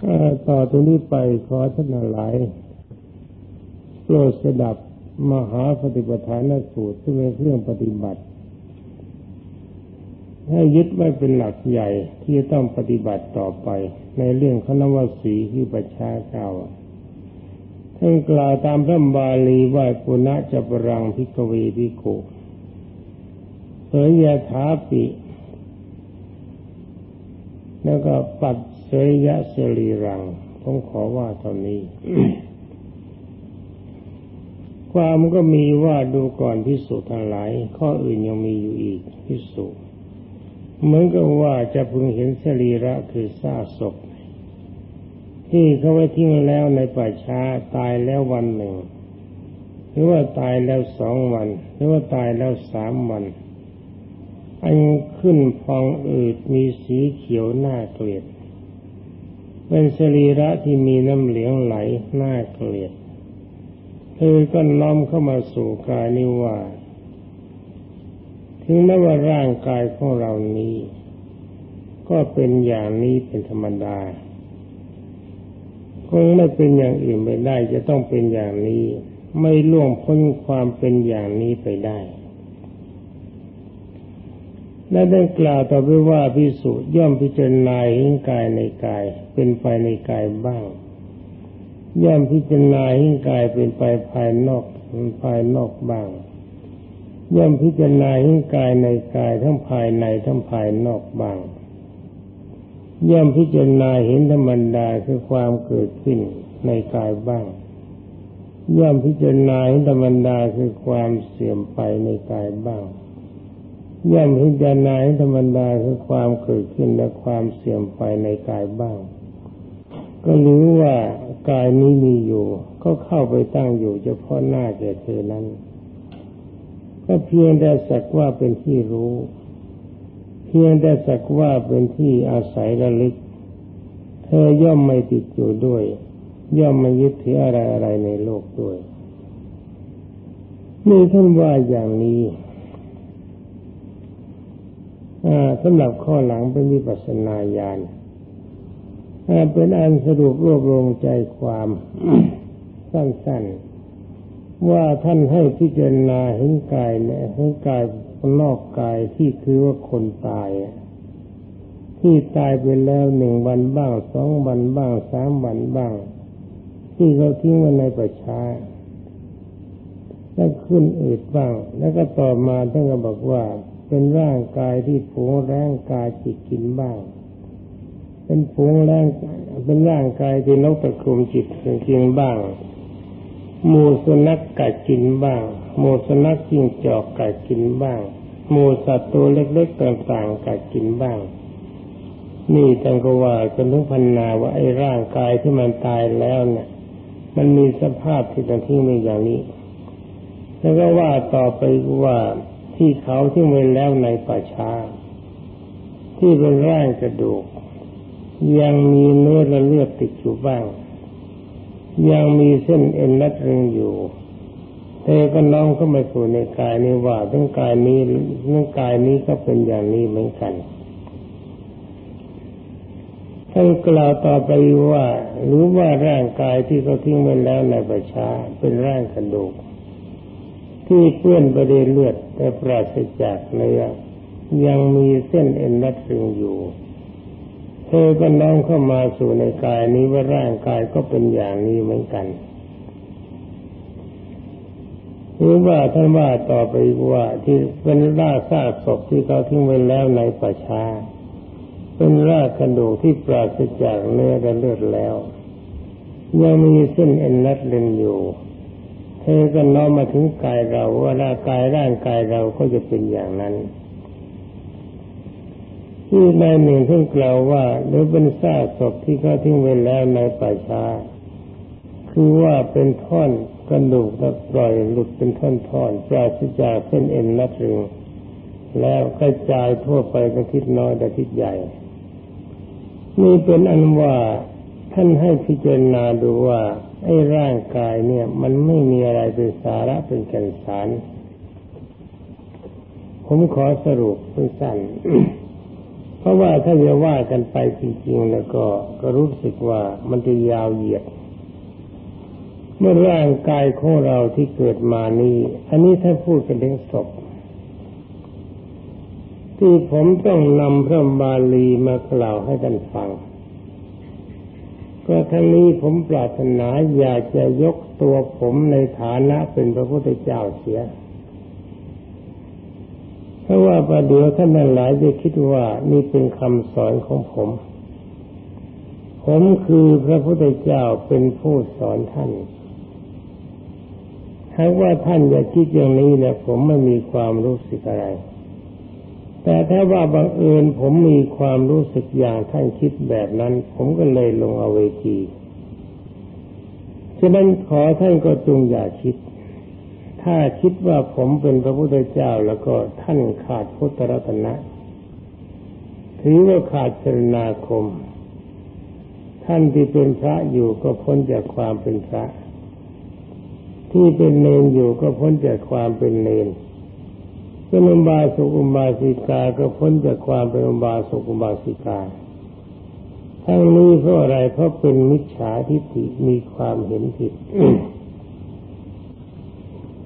ข้าต่อตรงนี้ไปขอท่านหลายโปรดสดับมหาปฏิปทานสูตรที่เป็นเรื่องปฏิบัติ ให้ยึดไว้เป็นหลักใหญ่ที่จะต้องปฏิบัติต่อไป ในเรื่องขนวสีที่ประชาเก่าท่านกล่าวตามพระบาลีว่าปุณะจะปรังพิกเวพิโกเผยยาถาปิ แล้วก็ปัด สยยะเสรีรังผมขอว่าตอนนี้ ความก็มีว่าดูก่อนพิสูจน์ทั้งหลาย ข้ออื่นยังมีอยู่อีกพิสูจน์เหมือนกับว่าจะพึงเห็นสรีระคือซาศพ ที่เขาไว้ทิ้งแล้วในป่าช้าตายแล้ววันหนึ่ง หรือว่าตายแล้วสองวัน หรือว่าตายแล้วสามวันอันขึ้นพองอืดมีสีเขียวหน้าเกลียด เป็นสรีระที่มีน้ำเหลืองไหลหน้าเกลียดเธอก็น้อมเข้ามาสู่กายนิว่า ถึงแม้ว่าร่างกายของเรานี้ ก็เป็นอย่างนี้เป็นธรรมดา คงไม่เป็นอย่างอื่นไปได้ จะต้องเป็นอย่างนี้ ไม่ล่วงพ้นความเป็นอย่างนี้ไปได้ และได้กล่าวต่อไปว่าพิสุย่อมพิจารณาเห็นกายในกาย เป็นไปในกายบ้าง ย่อมพิจารณาเห็นกายเป็นไปภายนอกภายนอกบ้าง ย่อมพิจารณาเห็นกายในกายทั้งภายในทั้งภายนอกบ้าง ย่อมพิจารณาเห็นธรรมดาคือความเกิดขึ้นในกายบ้าง ย่อมพิจารณาเห็นธรรมดาคือความเสื่อมไปในกายบ้าง ย่อมพิจารณาเห็นธรรมดาคือความเกิดขึ้นและความเสื่อมไปในกายบ้าง ก็รู้ว่ากายนี้มีอยู่ ก็เข้าไปตั้งอยู่เฉพาะหน้าแก่เธอนั้น ก็เพียงแต่สักว่าเป็นที่รู้ เพียงแต่สักว่าเป็นที่อาศัยระลึก เธอย่อมไม่ติดอยู่ด้วย ย่อมไม่ยึดถืออะไรอะไรในโลกด้วยนี่ท่านว่าอย่างนี้ สำหรับข้อหลังเป็นวิปัสนาญาณเป็นอันสรุปรวบรวมใจความสั้นๆ ว่าท่านให้พิจารณาเห็นกายเนี่ยเห็นกายนอกกายที่คือว่าคนตาย ที่ตายไปแล้วหนึ่งวันบ้างสองวันบ้างสามวันบ้าง ที่เขาทิ้งไว้ในประชาแล้วขึ้นอืดบ้าง แล้วก็ต่อมาท่านก็บอกว่า เป็นร่างกายที่ผูงแรงกายจิตกินบ้าง เป็นผูงแรงเป็นร่างกายที่นกตะคุมจิตกินบ้างมูสุนัขกัดกินบ้างหมูสุนัขจิ้งจอกกัดกินบ้างหมูสัตว์ตัวเล็กๆต่างๆกัดกินบ้าง นี่ท่านก็ว่ากันทุกพันนาว่าไอ้ร่างกายที่มันตายแล้วเนี่ย มันมีสภาพที่ต้องทิ้งไว้อย่างนี้ แล้วก็ว่าต่อไปว่า ที่เขาที่ไว้แล้วในป่าช้า ที่เป็นร่างกระดูก ยังมีเนื้อและเลือดติดอยู่บ้าง ยังมีเส้นเอ็นนัดรึงอยู่เธอก็น้อมเข้ามาสู่ในกายนี้ว่าทั้งกายนี้ทั้งกายนี้ก็เป็นอย่างนี้เหมือนกันท่านกล่าวต่อไปว่า รู้ว่าร่างกายที่เขาทิ้งไว้แล้วในประชาเป็นร่างกระดูก ที่เปื้อนไปด้วยเลือดแต่ปราศจากเนื้อยังมีเส้นเอ็นรัดรึงอยู่ เธอก็น้อมเข้ามาสู่ในกายนี้ว่าร่างกายก็เป็นอย่างนี้เหมือนกันหรือว่าท่านว่าต่อไปว่าที่เป็นรากซากศพที่เขาทิ้งไว้แล้วในป่าช้าเป็นรากกระดูกที่ปราศจากเนื้อและเลือดแล้ว ยังมีเส้นเอ็นรัดเล่นอยู่ เธอก็น้อมมาถึงกายเราว่าร่างกายร่างกายเราก็จะเป็นอย่างนั้นที่ในหนึ่งท่านกล่าวว่าหรือเป็นซากศพที่เขาทิ้งไว้แล้วในป่าช้าคือว่าเป็นท่อนกระดูกแล้วปล่อยหลุดเป็นท่อนๆปราศจากเส้นเอ็นนัดรึงแล้วกระจายทั่วไปทั้งทิศน้อยและทิศใหญ่นี่เป็นอันว่าท่านให้พิจารณาดูว่า ไอ้ร่างกายเนี่ย มันไม่มีอะไรเป็นสาระเป็นแก่นสาร ผมขอสรุปสั้นเพราะว่าถ้าจะว่ากันไปจริงๆแล้วก็ก็รู้สึกว่ามันจะยาวเหยียด เมื่อร่างกายของเราที่เกิดมานี้ อันนี้ถ้าพูดกันถึงศพที่ผมต้องนำพระบาลีมากล่าวให้ท่านฟัง ก็ทั้งนี้ผมปรารถนาอยากจะยกตัวผมในฐานะเป็นพระพุทธเจ้าเสีย เพราะว่าประเดี๋ยวท่านหลายจะคิดว่านี่เป็นคำสอนของผม ผมคือพระพุทธเจ้าเป็นผู้สอนท่านถ้าว่าท่านอย่าคิดอย่างนี้นะผมไม่มีความรู้สึกอะไร แต่ถ้าว่าบังเอิญผมมีความรู้สึกอย่างท่านคิดแบบนั้น ผมก็เลยลงเอาเวทีฉะนั้นขอท่านก็จงอย่าคิด ถ้าคิดว่าผมเป็นพระพุทธเจ้าแล้วก็ท่านขาดพุทธรัตนะ ถือว่าขาดจรณาคม ท่านที่เป็นพระอยู่ก็พ้นจากความเป็นพระ ที่เป็นเนนอยู่ก็พ้นจากความเป็นเนน เป็นอุบาสกอุบาสิกาก็พ้นจากความเป็นอุบาสกอุบาสิกา ทั้งนี้เพราะอะไรเพราะเป็นมิจฉาทิฏฐิมีความเห็นผิด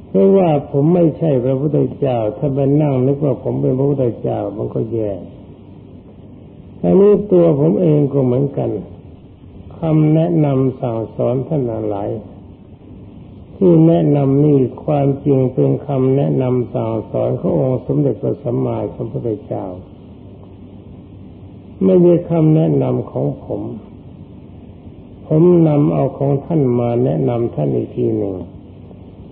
เพราะว่าผมไม่ใช่พระพุทธเจ้า ถ้าไปนั่งนึกว่าผมเป็นพระพุทธเจ้ามันก็แย่อันนี้ตัวผมเองก็เหมือนกันคำแนะนำสั่งสอนท่านหลาย ที่แนะนำนี่ความจริงเป็นคำแนะนำสั่งสอนขององค์สมเด็จพระสัมมาสัมพุทธเจ้า ไม่ใช่คำแนะนำของผม ผมนำเอาของท่านมาแนะนำท่านอีกทีหนึ่ง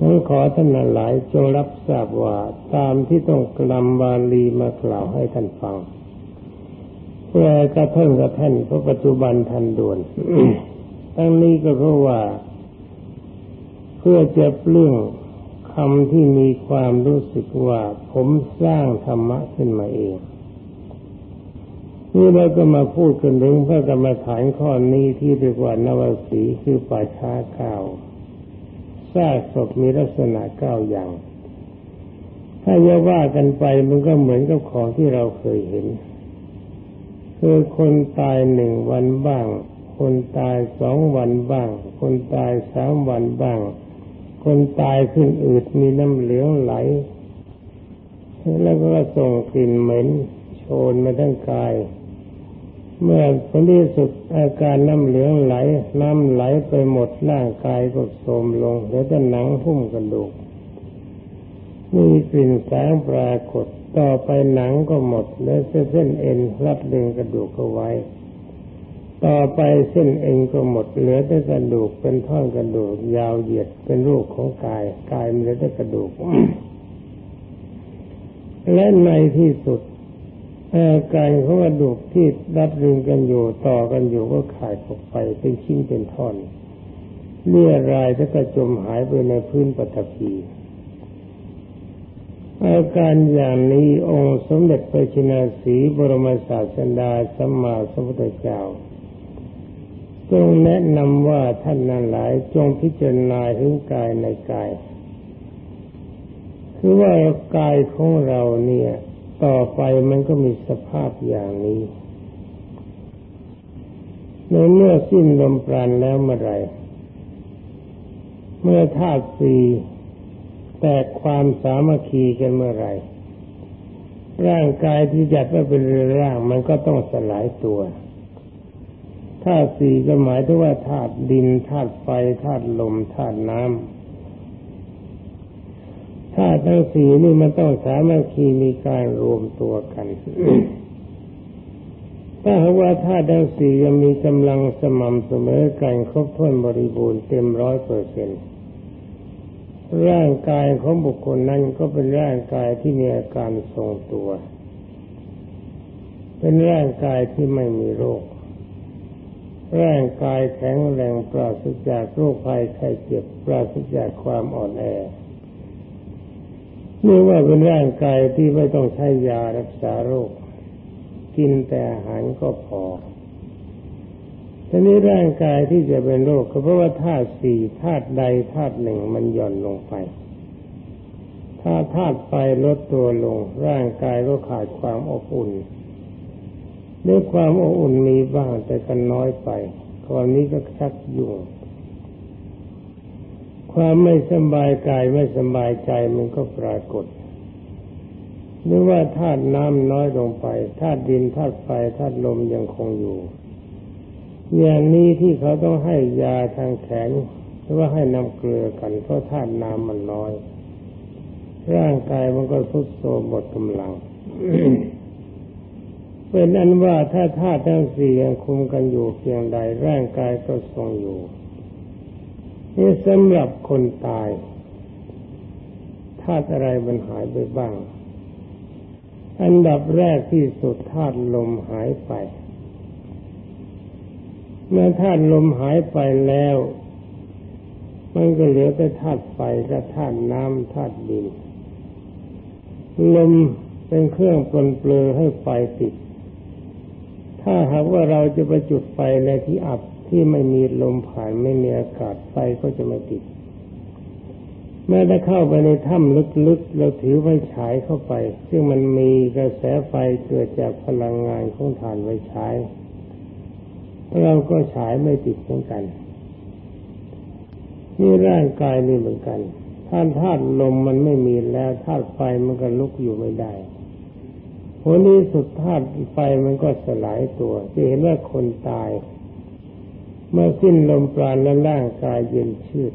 นั้นขอท่านหลายจงรับทราบว่าตามที่ต้องกลำบาลีมากล่าวให้ท่านฟังเพื่อกระท่นกระท่นเพราะปัจจุบันทันด่วนทั้งนี้ก็เพราะว่า เพื่อจะปลื้องคำที่มีความรู้สึกว่าผมสร้างธรรมะขึ้นมาเอง นี่เราก็มาพูดกันถึงพระกรรมฐานข้อนี้ที่เรียกว่านวสีคือป่าช้าเก้าซากศพมีลักษณะเก้าอย่าง ถ้าจะว่ากันไปมันก็เหมือนกับของที่เราเคยเห็น คือคนตายหนึ่งวันบ้าง คนตายสองวันบ้าง คนตายสามวันบ้าง คนตายขึ้นอืดมีน้ำเหลืองไหล แล้วก็ส่งกลิ่นเหม็นโชนมาทั้งกาย เมื่อผลที่สุดอาการน้ำเหลืองไหล น้ำไหลไปหมดร่างกายก็โทรมลงแล้วก็หนังหุ้มกระดูกมีกลิ่นแสงปรากฏต่อไปหนังก็หมด แล้วเส้นเอ็นรัดดึงกระดูกเอาไว้ ต่อไปเส้นเอ็นก็หมดเหลือแต่กระดูกเป็นท่อนกระดูก ยาวเหยียดเป็นรูปของกายกายเหลือแต่กระดูก และในที่สุดอาการของกระดูกที่รัดรึงกันอยู่ต่อกันอยู่ก็ขาดออกไปเป็นชิ้นเป็นท่อนเลี่ยรายแล้วก็จมหายไปในพื้นปฐพี อาการอย่างนี้องค์สมเด็จพระชินสีบรมศาสดาสัมมาสัมพุทธเจ้า จงแนะนำว่าท่านนั้นหลายจงพิจารณาถึงกายในกาย คือว่ากายของเราเนี่ย ต่อไปมันก็มีสภาพอย่างนี้ในเมื่อสิ้นลมปราณแล้วเมื่อไรเมื่อธาตุสี่แตกความสามัคคีกันเมื่อไรร่างกายที่จัดว่าเป็นเรือร่างมันก็ต้องสลายตัว ธาตุสี่ก็หมายถึงว่าธาตุดินธาตุไฟธาตุลมธาตุน้ำธาตุทั้งสี่นี่มันต้องสามัคคีมีการรวมตัวกันถ้าหากว่าธาตุทั้งสี่ยังมีกำลังสม่ำเสมอกันครบถ้วนบริบูรณ์เต็มร้อยเปอร์เซ็นต์ร่างกายของบุคคลนั้นก็เป็นร่างกายที่มีอาการทรงตัว เป็นร่างกายที่ไม่มีโรค ร่างกายแข็งแรงปราศจากโรคภัยไข้เจ็บปราศจากความอ่อนแอนี่ว่าเป็นร่างกายที่ไม่ต้องใช้ยารักษาโรค กินแต่อาหารก็พอทีนี้ร่างกายที่จะเป็นโรคก็เพราะว่าธาตุสี่ธาตุใดธาตุหนึ่งมันหย่อนลงไป ถ้าธาตุไฟลดตัวลง ร่างกายก็ขาดความอบอุ่น ด้วยความอบอุ่นมีบ้างแต่กันน้อยไปความนี้ก็ชักยุ่งความไม่สบายกายไม่สบายใจมันก็ปรากฏหรือว่าธาตุน้ำน้อยลงไปธาตุดินธาตุไฟธาตุลมยังคงอยู่ อย่างนี้ที่เขาต้องให้ยาทางแขนหรือว่าให้น้ำเกลือกันเพราะธาตุน้ำมันน้อย ร่างกายมันก็ทุดโทรมหมดกำลัง เป็นอันว่าถ้าธาตุทั้งสี่ยังคุมกันอยู่เพียงใดร่างกายก็ทรงอยู่นี่สำหรับคนตายธาตุอะไรมันหายไปบ้าง อันดับแรกที่สุดธาตุลมหายไป เมื่อธาตุลมหายไปแล้ว มันก็เหลือแต่ธาตุไฟกับธาตุน้ำธาตุดินลมเป็นเครื่องปลนเปลือให้ไฟติด ถ้าหากว่าเราจะไปจุดไฟในที่อับที่ไม่มีลมผ่านไม่มีอากาศไฟก็จะไม่ติด แม้ถ้เข้าไปในถ้ำลึกๆเราถือไฟฉายเข้าไป ซึ่งมันมีกระแสไฟเกิดจากพลังงานของฐานไฟฉายเราก็ฉายไม่ติดเหมือนกันนี่ร่างกายนี่เหมือนกันท่าธาตุลมมันไม่มีแล้วธาตุไฟมันก็ลุกอยู่ไม่ได้ ผลนี้สุดธาตุไฟมันก็สลายตัวจะเห็นว่าคนตาย เมื่อสิ้นลมปราณและร่างกายเย็นชืด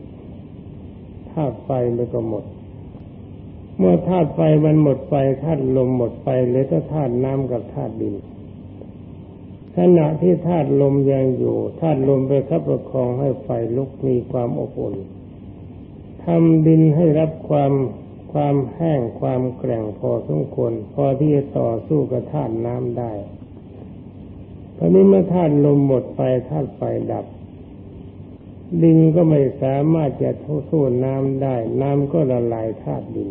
ธาตุไฟมันก็หมด เมื่อธาตุไฟมันหมดไปธาตุลมหมดไปเหลือแต่ธาตุน้ำกับธาตุดินขณะที่ธาตุลมยังอยู่ธาตุลมไปคับประคองให้ไฟลุกมีความอบอุ่นทำดินให้รับความ ความแห้งความแกร่งพอสมควรพอที่จะต่อสู้กับธาตุน้ำได้ตอนนี้เมื่อธาตุลมหมดไปธาตุไฟดับ ดินก็ไม่สามารถจะทสู้น้ำได้ น้ำก็ละลายธาตุดิน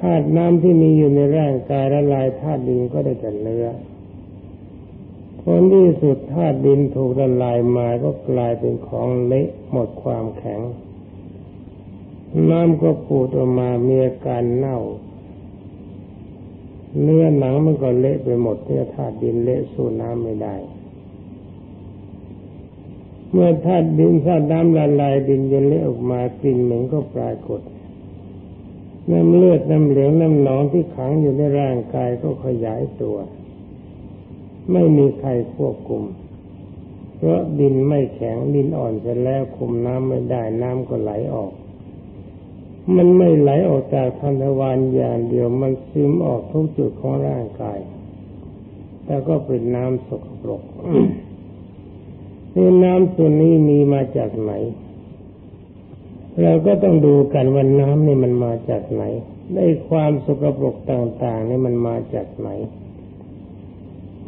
ธาตุน้ำที่มีอยู่ในร่างกายละลายธาตุดินก็ได้แต่เนื้อผลที่สุดธาตุดินถูกละลายมาก็กลายเป็นของเละหมดความแข็ง น้ำก็ปูดออกมามีอาการเน่า เนื้อหนังมันก็เละไปหมดเนื้อธาตุดินเละสู้น้ำไม่ได้ เมื่อธาตุดินธาตุน้ำละลายดินเย็นเละออกมากลิ่นเหม็นก็ปรากฏน้ำเลือดน้ำเหลืองน้ำหนองที่ขังอยู่ในร่างกายก็ขยายตัว ไม่มีใครควบคุม เพราะดินไม่แข็งดินอ่อนเสร็จแล้วคุมน้ำไม่ได้น้ำก็ไหลออก มันไม่ไหลออกจากทันทวารอย่างเดียวมันซึมออกทุกจุดของร่างกายแต่ก็เป็นน้ำสกปรกนี่น้ำตัวนี้มีมาจากไหน เราก็ต้องดูกันว่าน้ำนี่มันมาจากไหน ได้ความสกปรกต่างๆนี่มันมาจากไหน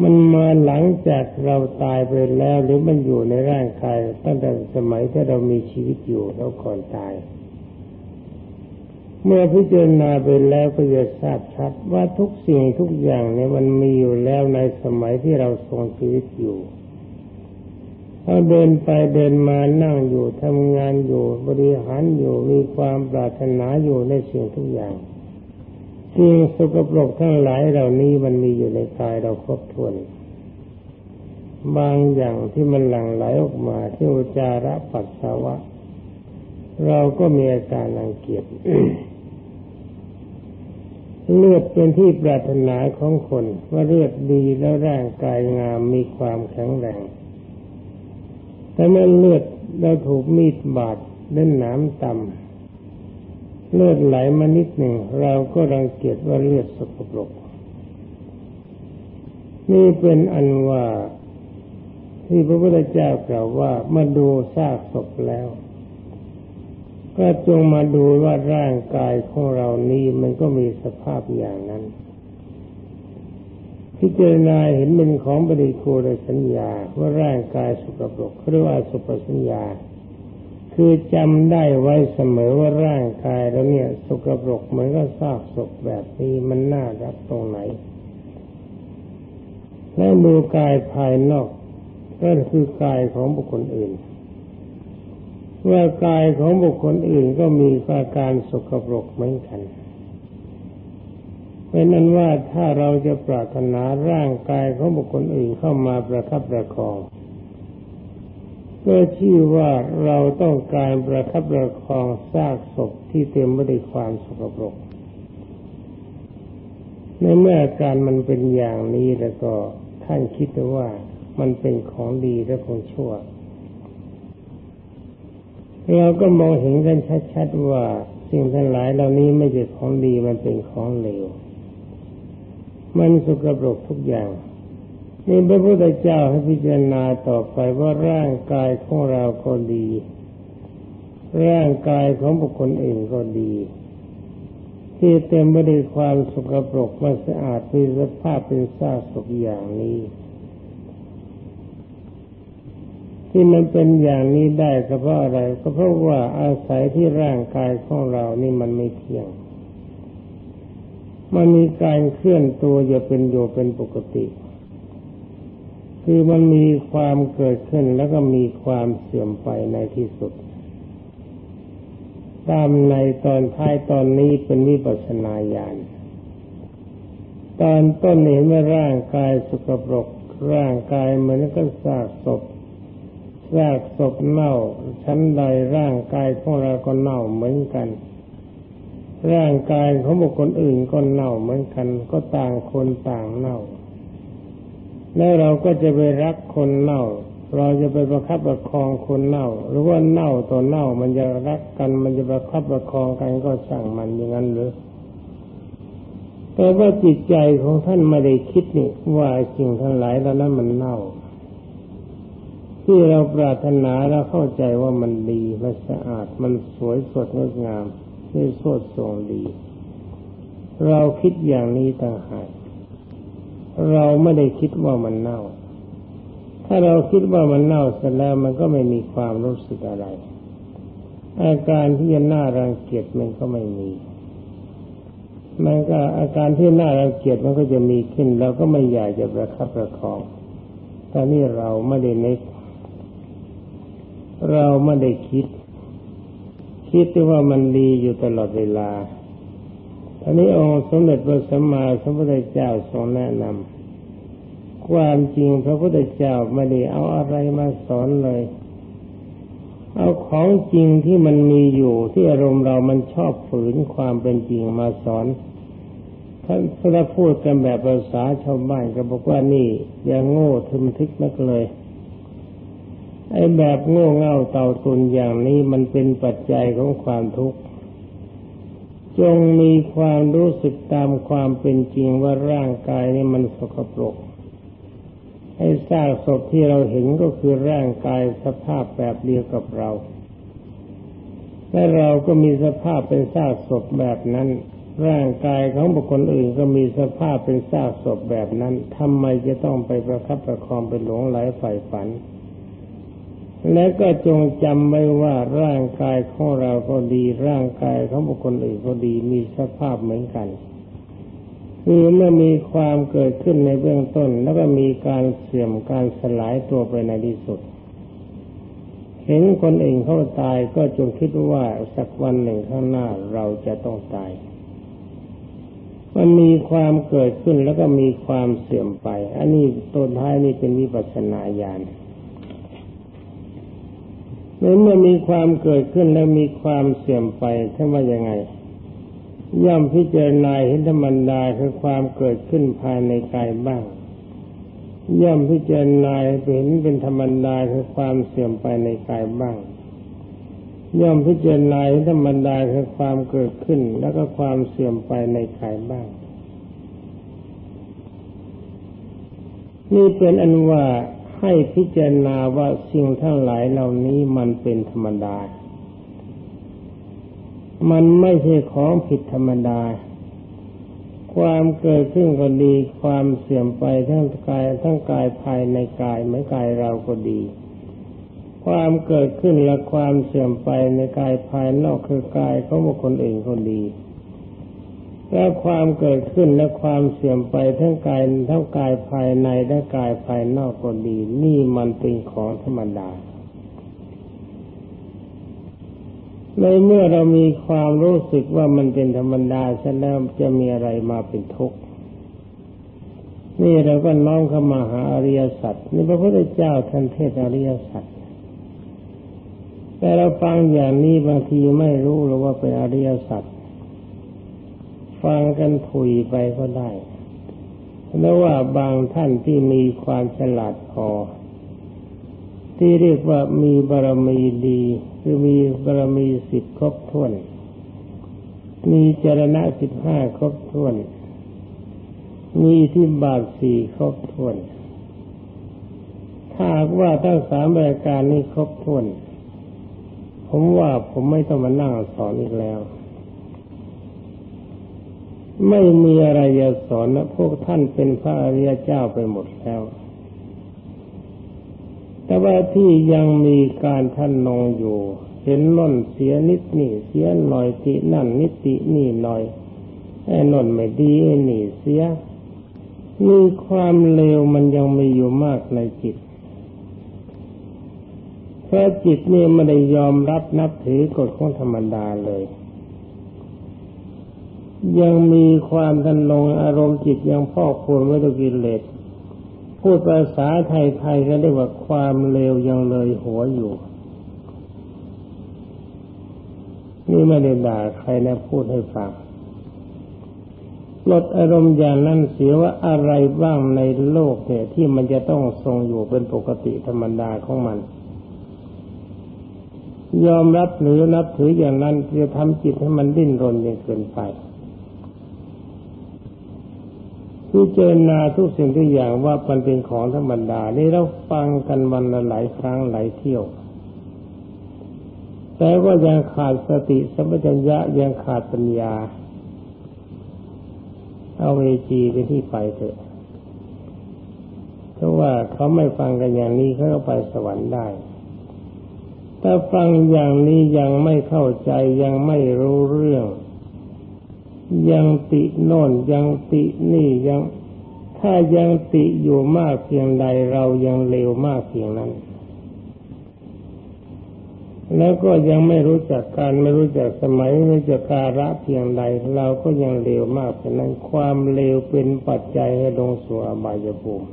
มันมาหลังจากเราตายไปแล้วหรือมันอยู่ในร่างกายตั้งแต่สมัยที่เรามีชีวิตอยู่แล้วก่อนตาย เมื่อพิจารณาไปแล้วก็จะทราบชัดว่าทุกสิ่งทุกอย่างเนี่ยมันมีอยู่แล้วในสมัยที่เราทรงชีวิตอยู่เราเดินไปเดินมานั่งอยู่ทำงานอยู่บริหารอยู่มีความปรารถนาอยู่ในสิ่งทุกอย่างสิ่งสกปรกทั้งหลายเหล่านี้มันมีอยู่ในกายเราครบถ้วนบางอย่างที่มันหลั่งไหลออกมาที่อุจาระปัสสาวะ เราก็มีอาการรังเกียจ เลือดเป็นที่ปรารถนาของคนว่าเลือดดีแล้วร่างกายงามมีความแข็งแรงแต่เมื่อเลือดเราถูกมีดบาดเล่นหนามต่ำเลือดไหลมานิดหนึ่ง เราก็รังเกียจว่าเลือดสกปรกนี่เป็นอันว่าที่พระพุทธเจ้ากล่าวว่ามาดูซากศพแล้ว ก็จงมาดูว่าร่างกายของเรานี้มันก็มีสภาพอย่างนั้น พิจารณาเห็นเป็นของบริโภคสัญญาว่าร่างกายสุกปรกเรียกว่าสุปสัญญา คือจำได้ไว้เสมอว่าร่างกายเราเนี่ยสุกปรกเหมือนกับซากศพแบบนี้มันน่ารักตรงไหน แล้วดูกายภายนอกก็คือกายของบุคคลอื่น ว่ากายของบุคคลอื่นก็มีอาการสกปรกเหมือนกันเป็นนั้นว่าถ้าเราจะปรารถนาร่างกายของบุคคลอื่นเข้ามาประคับประคองก็ชื่อว่าเราต้องการประคับประคองซากศพที่เต็มไปด้วยความสกปรก ในเมื่อการมันเป็นอย่างนี้แล้วก็ท่านคิดว่ามันเป็นของดีและของชั่ว เราก็มองเห็นกันชัดๆว่าสิ่งทั้งหลายเหล่านี้ไม่ใช่ของดีมันเป็นของเลวมันสุกปรกทุกอย่างนี่พระพุทธเจ้าให้พิจารณาต่อไปว่าร่างกายของเราก็ดี ร่างกายของบุคคลอื่นก็ดี ที่เต็มไปด้วยความสุกปรกไม่สะอาดมีสภาพเป็นซากศพอย่างนี้ ที่มันเป็นอย่างนี้ได้ก็เพราะอะไร ก็เพราะว่าอาศัยที่ร่างกายของเรานี่มันไม่เที่ยง มันมีการเคลื่อนตัวอย่าเป็นอยู่เป็นปกติ คือมันมีความเกิดขึ้นแล้วก็มีความเสื่อมไปในที่สุด ตามในตอนท้ายตอนนี้เป็นวิปัสนาญาณตอนต้นเห็นว่าร่างกายสกปรกร่างกายเหมือนกับซากศพ ซากศพเน่าชั้นใดร่างกายของเราก็เน่าเหมือนกัน ร่างกายของบุคคลอื่นก็เน่าเหมือนกัน ก็ต่างคนต่างเน่า แล้วเราก็จะไปรักคนเน่า เราจะไปประคับประคองคนเน่า หรือว่าเน่าต่อเน่ามันจะรักกัน มันจะประคับประคองกันก็สั่งมันอย่างนั้นหรือแต่ว่าจิตใจของท่านไม่ได้คิดนี่ว่าสิ่งทั้งหลายแล้วนั้นมันเน่า ที่เราปรารถนาแล้วเข้าใจว่ามันดีมันสะอาดมันสวยสดงดงามนี่สดทรงดี เราคิดอย่างนี้ต่างหากเราไม่ได้คิดว่ามันเน่า ถ้าเราคิดว่ามันเน่าเสร็จแล้วมันก็ไม่มีความรู้สึกอะไร อาการที่จะน่ารังเกียจมันก็ไม่มีมันก็อาการที่น่ารังเกียจมันก็จะมีขึ้น เราก็ไม่อยากจะประคับประคอง แต่นี่เราไม่ได้นึก เราไม่ได้คิด คิดว่ามันดีอยู่ตลอดเวลาอันนี้องค์สมเด็จพระสัมมาสัมพุทธเจ้าทรงแนะนำความจริงพระพุทธเจ้าไม่ได้เอาอะไรมาสอนเลย เอาของจริงที่มันมีอยู่ที่อารมณ์เรามันชอบฝืนความเป็นจริงมาสอนท่านถ้าพูดกันแบบภาษาชาวบ้านก็บอกว่านี่อย่างโง่ทึมทึกนักเลย ไอ้แบบโง่เง่าเต่าตุนอย่างนี้มันเป็นปัจจัยของความทุกข์ จงมีความรู้สึกตามความเป็นจริงว่าร่างกายนี้มันสกปรกไอ้ซากศพที่เราเห็นก็คือร่างกายสภาพแบบเดียวกับเรา และเราก็มีสภาพเป็นซากศพแบบนั้น ร่างกายของบุคคลอื่นก็มีสภาพเป็นซากศพแบบนั้นทำไมจะต้องไปประคับประคองเป็นหลงไหลใฝ่ฝัน และก็จงจำไว้ว่าร่างกายของเราก็ดี ร่างกายของบุคคลอื่นก็ดีมีสภาพเหมือนกัน คือเมื่อมีความเกิดขึ้นในเบื้องต้น แล้วก็มีการเสื่อมการสลายตัวไปในที่สุด เห็นคนอื่นเขาตายก็จงคิดว่าสักวันหนึ่งข้างหน้าเราจะต้องตายมันมีความเกิดขึ้นแล้วก็มีความเสื่อมไป อันนี้ต้นท้ายนี่เป็นวิปัสสนาญาณ เมื่อมีความเกิดขึ้นแล้วมีความเสื่อมไปท่านว่ายังไง ย่อมพิจารณาเห็นธรรมดาคือความเกิดขึ้นภายในกายบ้าง ย่อมพิจารณาเห็นเป็นธรรมดาคือความเสื่อมไปในกายบ้าง ย่อมพิจารณาเห็นธรรมดาคือความเกิดขึ้น แล้วก็ความเสื่อมไปในกายบ้าง นี่เป็นอันว่า ให้พิจารณาว่าสิ่งทั้งหลายเหล่านี้มันเป็นธรรมดา มันไม่ใช่ของผิดธรรมดา ความเกิดขึ้นก็ดี ความเสื่อมไปทั้งกายทั้งกายภายในกายไม่กายเราก็ดี ความเกิดขึ้นและความเสื่อมไปในกายภายนอกคือกายของบุคคลอื่นก็ดี และความเกิดขึ้นและความเสื่อมไปทั้งกายทั้งกายภายในและกายภายนอกก็ดี นี่มันเป็นของธรรมดาในเมื่อเรามีความรู้สึกว่ามันเป็นธรรมดาซะแล้วจะมีอะไรมาเป็นทุกข์นี่เราก็น้อมเข้ามาหาอริยสัจนี่พระพุทธเจ้าท่านเทศอริยสัจแต่เราฟังอย่างนี้บางทีไม่รู้หรือว่าเป็นอริยสัจ ฟังกันถุยไปก็ได้แล้วว่าบางท่านที่มีความฉลาดพอ ที่เรียกว่ามีบารมีดี คือมีบารมีสิบครบถ้วน มีจรณะสิบห้าครบถ้วน มีที่บาทสี่ครบถ้วน ถ้าว่าทั้งสามรายการนี้ครบถ้วน ผมว่าผมไม่ต้องมานั่งสอนอีกแล้ว ไม่มีอะไรจะสอนนะพวกท่านเป็นพระอริยเจ้าไปหมดแล้ว แต่ว่าที่ยังมีการท่านนองอยู่ เห็นน่นเสียนิดนี่เสียหน่อยตินั่นนิตินี่หน่อยไอ้น่นไม่ดีไอ้นี่เสีย มีความเลวมันยังมีอยู่มากในจิตเพราะจิตนี่ไม่ได้ยอมรับนับถือกฎของธรรมดาเลย ยังมีความทันลงอารมณ์จิตยังพอกพูนไว้ด้วยกิเลสพูดภาษาไทยๆก็เรียกว่าความเลวยังเลยหัวอยู่ นี่ไม่ได้ด่าใครนะพูดให้ฟังลดอารมณ์อย่างนั้นเสียว่าอะไรบ้างในโลกเนี่ย ที่มันจะต้องทรงอยู่เป็นปกติธรรมดาของมัน ยอมรับหรือนับถืออย่างนั้นจะทำจิตให้มันดิ้นรนยิ่งเกินไป พิจารณาทุกสิ่งทุกอย่างว่ามันเป็นของธรรมดานี่เราฟังกันวันละหลายครั้งหลายเที่ยว แต่ว่ายังขาดสติสัมปชัญญะยังขาดปัญญา เอาเวจีไปที่ไปเถอะเพราะว่าเขาไม่ฟังกันอย่างนี้เขาก็ไปสวรรค์ได้ถ้าฟังอย่างนี้ยังไม่เข้าใจยังไม่รู้เรื่อง ยังติโน่นยังตินี่ยังถ้ายังติอยู่มากเพียงใดเรายังเลวมากเพียงนั้น แล้วก็ยังไม่รู้จักการไม่รู้จักสมัยไม่รู้จักการะเพียงใด เราก็ยังเลวมากเพียงนั้นความเลวเป็นปัจจัยให้ลงสู่อบายภูมิ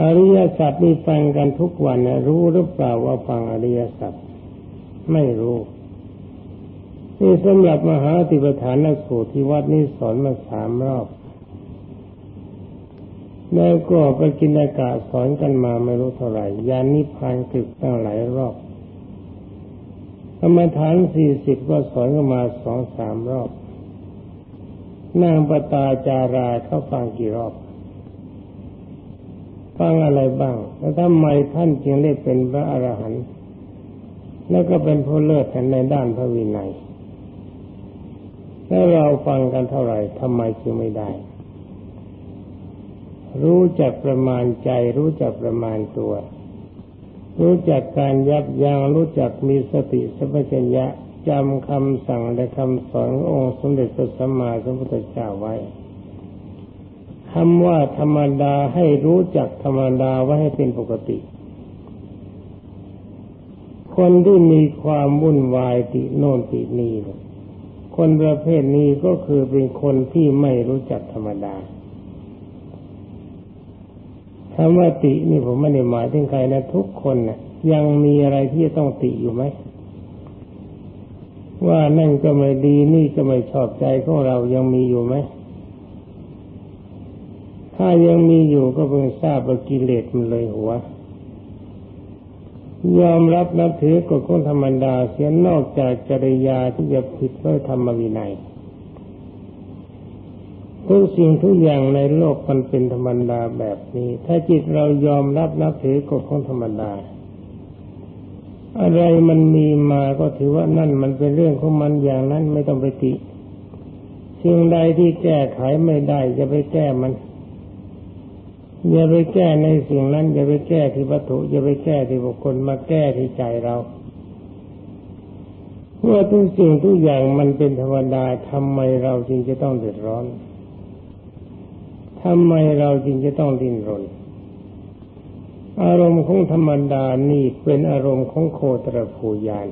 อริยสัจนี่ฟังกันทุกวันนะรู้หรือเปล่าว่าฟังอริยสัจไม่รู้ นี่สำหรับมหาติปฐานสูตรที่วัดนี้สอนมาสามรอบ แล้วก็ไปกินอากาศสอนกันมาไม่รู้เท่าไหร่ยานิพานกึกตั้งหลายรอบกรรมฐานสี่สิบก็สอนกันมาสองสามรอบนางปตาจาราเขาฟังกี่รอบ ฟังอะไรบ้าง แล้วทำไมท่านจึงได้เป็นพระอรหันต์แล้วก็เป็นผู้เลิศในด้านพระวินัย แล้วเราฟังกันเท่าไหร่ทำไมจึงไม่ได้ รู้จักประมาณใจ รู้จักประมาณตัว รู้จักการยับยัง้งรู้จักมีสติสัมปชัญญะจำคำสั่งและคำสอนองค์สมเด็จพระสัมมาสัมพุทธเจ้าไว้คำว่าธรรมดาให้รู้จักธรรมดาไว้ให้เป็นปกติ คนที่มีความวุ่นวายติโน่นตินี่เนี่ย คนประเภทนี้ก็คือเป็นคนที่ไม่รู้จักธรรมดาคำว่าตินี่ผมไม่ได้หมายถึงใครนะทุกคนนะยังมีอะไรที่ต้องติอยู่ไหม ว่านั่นก็ไม่ดีนี่ก็ไม่ชอบใจของเรายังมีอยู่ไหม ถ้ายังมีอยู่ก็เพิ่งทราบว่ากิเลสมันเลยหัว ยอมรับนับถือกฎของธรรมดาเสียนอกจากจริยาที่จะผิดด้วยธรรมวินัยทุกสิ่งทุกอย่างในโลกมันเป็นธรรมดาแบบนี้ ถ้าจิตเรายอมรับนับถือกฎของธรรมดา อะไรมันมีมาก็ถือว่านั่นมันเป็นเรื่องของมันอย่างนั้นไม่ต้องไปติสิ่งใดที่แก้ไขไม่ได้จะไปแก้มัน อย่าไปแก้ในสิ่งนั้น อย่าไปแก้ที่วัตถุอย่าไปแก้ที่บุคคลมาแก้ที่ใจเราเมื่อทุกสิ่งทุกอย่างมันเป็นธรรมดาทำไมเราจึงจะต้องเดือดร้อนทำไมเราจึงจะต้องดิ้นรน อารมณ์ของธรรมดานี่เป็นอารมณ์ของโคตรภูยาน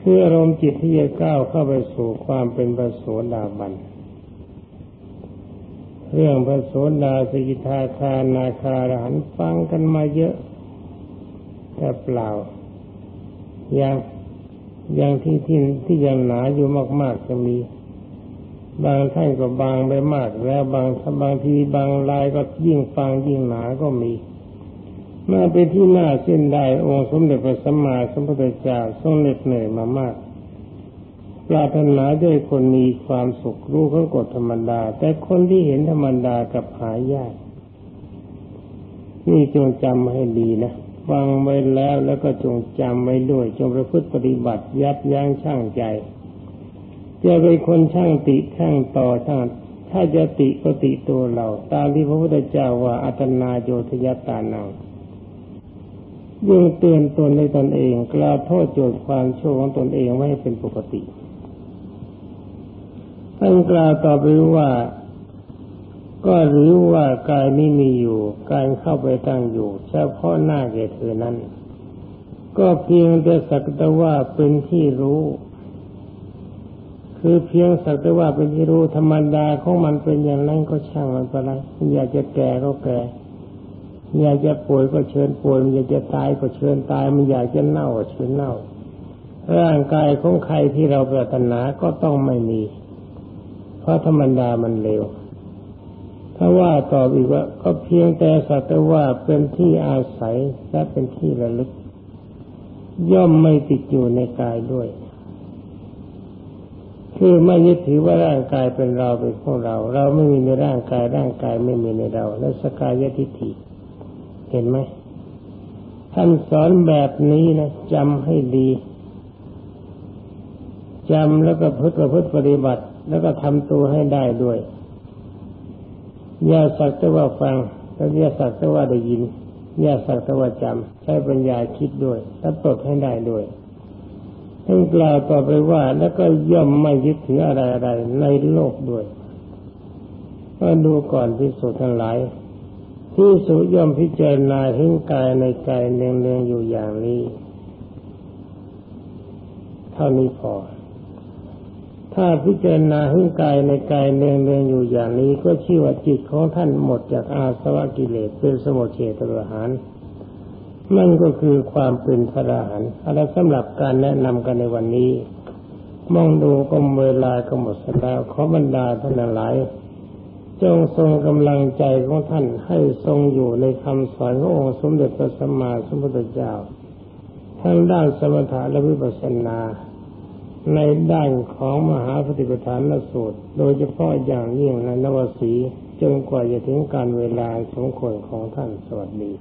คืออารมณ์จิตที่จะก้าวเข้าไปสู่ความเป็นพระโสดาบันเเรื่องพระโสดาสกิทาคานาคาหันฟังกันมาเยอะแต่เปล่า อย่างอย่างที่ที่ที่ยังหนาอยู่มาก ๆ จะมี บางท่านก็บางไปมากแล้วบางบางทีบางลายก็ยิ่งฟังยิ่งหนาก็มีมื่อเป็นที่น่าเส้นได้องค์สมเด็จพระสัมมาสัมพุทธเจ้าทรงเหน็ดเหนื่อยมามาก ปรารถนาด้วยคนมีความสุขรู้ข้อกฎธรรมดา แต่คนที่เห็นธรรมดากับหายาก นี่จงจำให้ดีนะฟังไว้แล้วแล้วก็จงจำไว้ด้วย จงประพฤติปฏิบัติยับยั้งชั่งใจจะเป็นคนช่างติช่างต่อช่างถ้าจะติก็ติตัวเรา ตามที่พระพุทธเจ้าว่าอัตนาโยทยตานังยิ่งเตือนตนในตนเอง กล่าวโทษโจทย์ความชั่วของตนเองไว้เป็นปกติ ท่านกล่าวต่อไปว่า ก็หรือว่ากายนี้มีอยู่ การเข้าไปตั้งอยู่เฉพาะหน้าแก่เธอนั้น ก็เพียงแต่สักแต่ว่าเป็นที่รู้ คือเพียงสักแต่ว่าเป็นที่รู้ธรรมดาของมันเป็นอย่างนั้นก็ช่างมันไปเลยอยากจะแก่ก็แก่อยากจะป่วยก็เชิญป่วยมันอยากจะตายก็เชิญตายมันอยากจะเน่าก็เชิญเน่า ร่างกายของใครที่เราปรารถนาก็ต้องไม่มี ราะธรรมดามันเร็ว ถ้าว่าตอบอีกว่า ก็เพียงแต่สักแต่ว่าเป็นที่อาศัยและเป็นที่ระลึก ย่อมไม่ติดอยู่ในกายด้วย คือไม่ยึดถือว่าร่างกายเป็นเราเป็นของเรา เราไม่มีในร่างกายร่างกายไม่มีในเราและสกายทิฏฐิเห็นไหมท่านสอนแบบนี้นะจำให้ดีจำแล้วก็พึ่งประพฤติปฏิบัติ แล้วก็ทำตัวให้ได้ด้วยอย่าสักแต่ว่าฟังแล้วอย่าสักแต่ว่าได้ยินอย่าสักแต่ว่าจำใช้ปัญญาคิดด้วยแล้วปลดให้ได้ด้วยท่านกล่าวต่อไปว่าแล้วก็ย่อมไม่ยึดถืออะไรอะไรในโลกด้วยก็ดูก่อนพิสุทั้งหลายที่สุย่อมพิจารณาเห็นกายในกายเนืองๆอยู่อย่างนี้ เท่านี้พอ ถ้าพิจารณาเห็นกายในกายเนืองๆอยู่อย่างนี้ ก็ชื่อว่าจิตของท่านหมดจากอาสวะกิเลสเป็นสมุทเฉตรหานนั่นก็คือความเป็นพระอรหันต์อะไรสำหรับการแนะนำกันในวันนี้ มองดูก็เวลาก็หมดแล้วขอบรรดาท่านหลาย จงทรงกำลังใจของท่านให้ทรงอยู่ในคำสอนขององค์สมเด็จพระสัมมาสัมพุทธเจ้า ทั้งด้านสมถะและวิปัสสนา ในด้านของมหาปฏิปทานละสูตร โดยเฉพาะอย่างยิ่งในนวสีจนกว่าจะถึงการเวลาสมควรของท่านสวัสดี